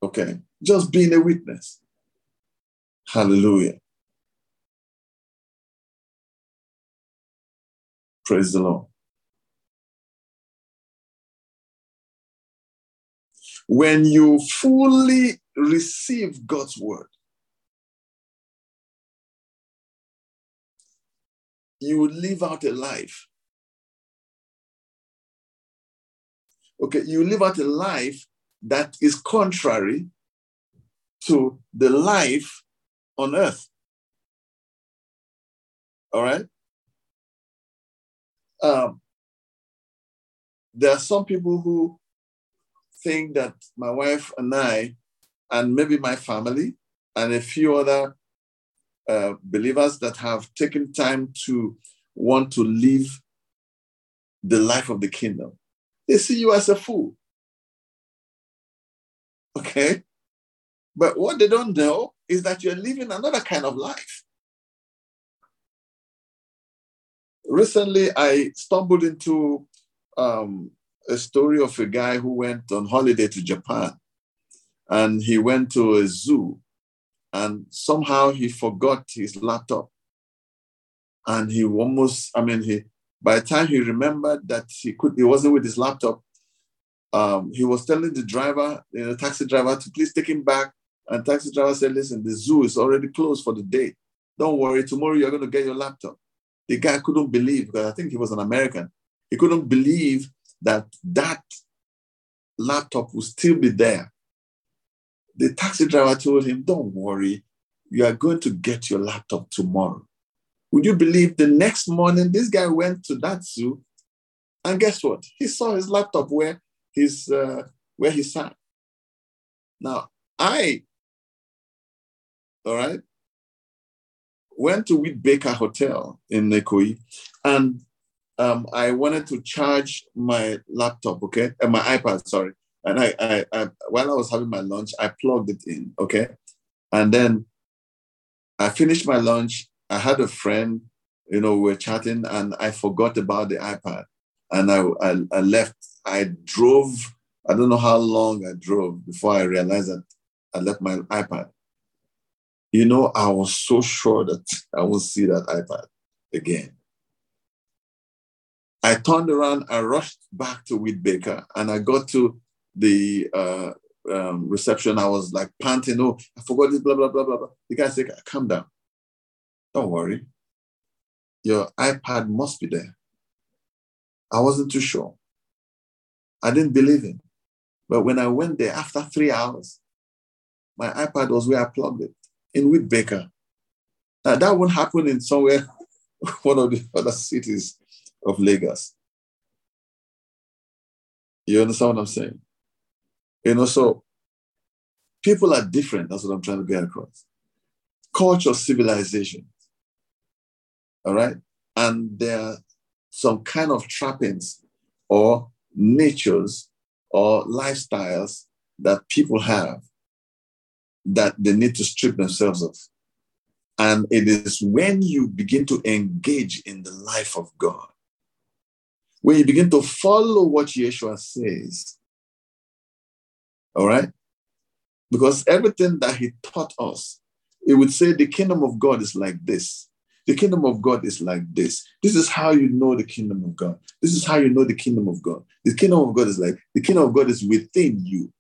Speaker 1: Okay, just being a witness. Hallelujah. Praise the Lord. When you fully receive God's word, you will live out a life. Okay, you live out a life that is contrary to the life on earth. All right? Um, there are some people who think that my wife and I, and maybe my family, and a few other uh, believers that have taken time to want to live the life of the kingdom, they see you as a fool. Okay? But what they don't know is that you're living another kind of life. Recently, I stumbled into um, a story of a guy who went on holiday to Japan and he went to a zoo and somehow he forgot his laptop. And he almost, I mean, he by the time he remembered that he could, he wasn't with his laptop, um, he was telling the driver, you know, taxi driver, to please take him back. And taxi driver said, "Listen, the zoo is already closed for the day. Don't worry, tomorrow you're going to get your laptop." The guy couldn't believe because I think he was an American. He couldn't believe that that laptop would still be there. The taxi driver told him, Don't worry, you are going to get your laptop tomorrow. Would you believe the next morning this guy went to that zoo and guess what? He saw his laptop where his uh, where he sat. Now I, all right, went to Wheatbaker Hotel in Ikoyi, and um, I wanted to charge my laptop, okay, and my iPad, sorry. And I, I, I, while I was having my lunch, I plugged it in, okay, and then I finished my lunch. I had a friend, you know, we were chatting, and I forgot about the iPad, and I, I, I left. I drove. I don't know how long I drove before I realized that I left my iPad. You know, I was so sure that I will see that iPad again. I turned around, I rushed back to Wheatbaker, and I got to the uh, um, reception. I was like panting, oh, I forgot this, blah, blah, blah, blah, blah. The guy said, calm down. Don't worry. Your iPad must be there. I wasn't too sure. I didn't believe him. But when I went there after three hours, my iPad was where I plugged it in Wheatbaker. Now, that won't happen in somewhere, one of the other cities of Lagos. You understand what I'm saying? You know, so people are different. That's what I'm trying to get across. Culture, civilization. All right. And there are some kind of trappings or natures or lifestyles that people have that they need to strip themselves of. And it is when you begin to engage in the life of God when you begin to follow what Yeshua says, all right? Because everything that he taught us, it would say the kingdom of God is like this. The kingdom of God is like this. This is how you know the kingdom of God. This is how you know the kingdom of God. The kingdom of God is like, the kingdom of God is within you.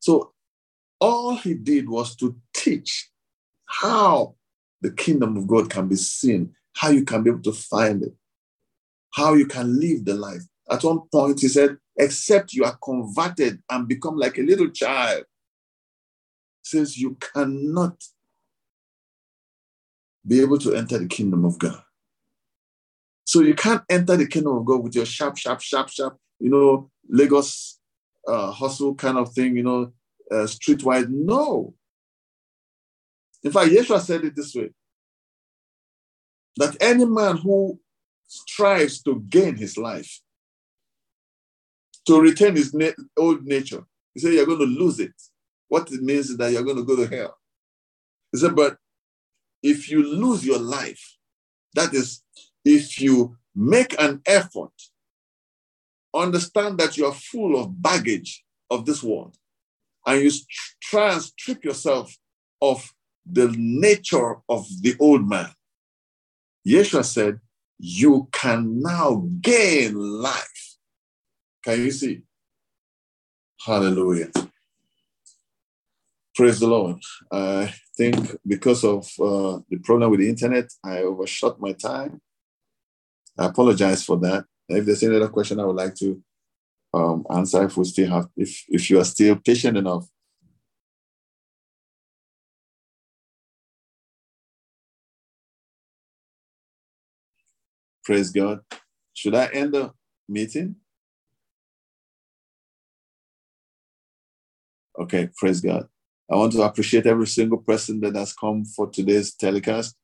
Speaker 1: So all he did was to teach how the kingdom of God can be seen how you can be able to find it, how you can live the life. At one point, he said, except you are converted and become like a little child, says you cannot be able to enter the kingdom of God. So you can't enter the kingdom of God with your sharp, sharp, sharp, sharp, you know, Lagos uh, hustle kind of thing, you know, uh, streetwise. No. In fact, Yeshua said it this way that any man who strives to gain his life, to retain his na- old nature, he said, You're going to lose it. What it means is that you're going to go to hell. He said, But if you lose your life, that is, if you make an effort, understand that you are full of baggage of this world, and you try and strip yourself of the nature of the old man. Yeshua said, You can now gain life. Can you see? Hallelujah. Praise the Lord. I think because of uh, the problem with the internet, I overshot my time. I apologize for that. If there's any other question I would like to um, answer, if we still have, if if you are still patient enough. Praise God. Should I end the meeting? Okay, praise God. I want to appreciate every single person that has come for today's telecast.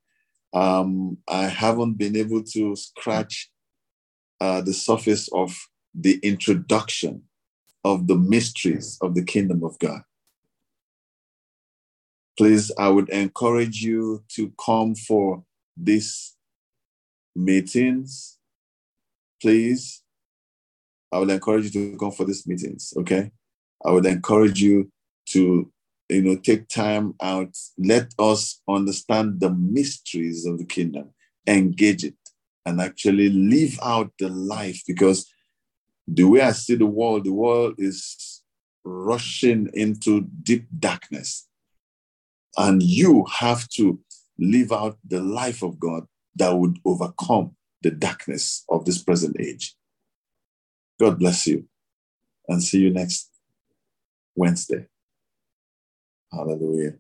Speaker 1: Um, I haven't been able to scratch uh, the surface of the introduction of the mysteries of the kingdom of God. Please, I would encourage you to come for these meetings. Please, I would encourage you to come for these meetings, okay? I would encourage you to you know, take time out. Let us understand the mysteries of the kingdom, engage it, and actually live out the life because the way I see the world, the world is rushing into deep darkness. And you have to live out the life of God that would overcome the darkness of this present age. God bless you and see you next Wednesday. Hallelujah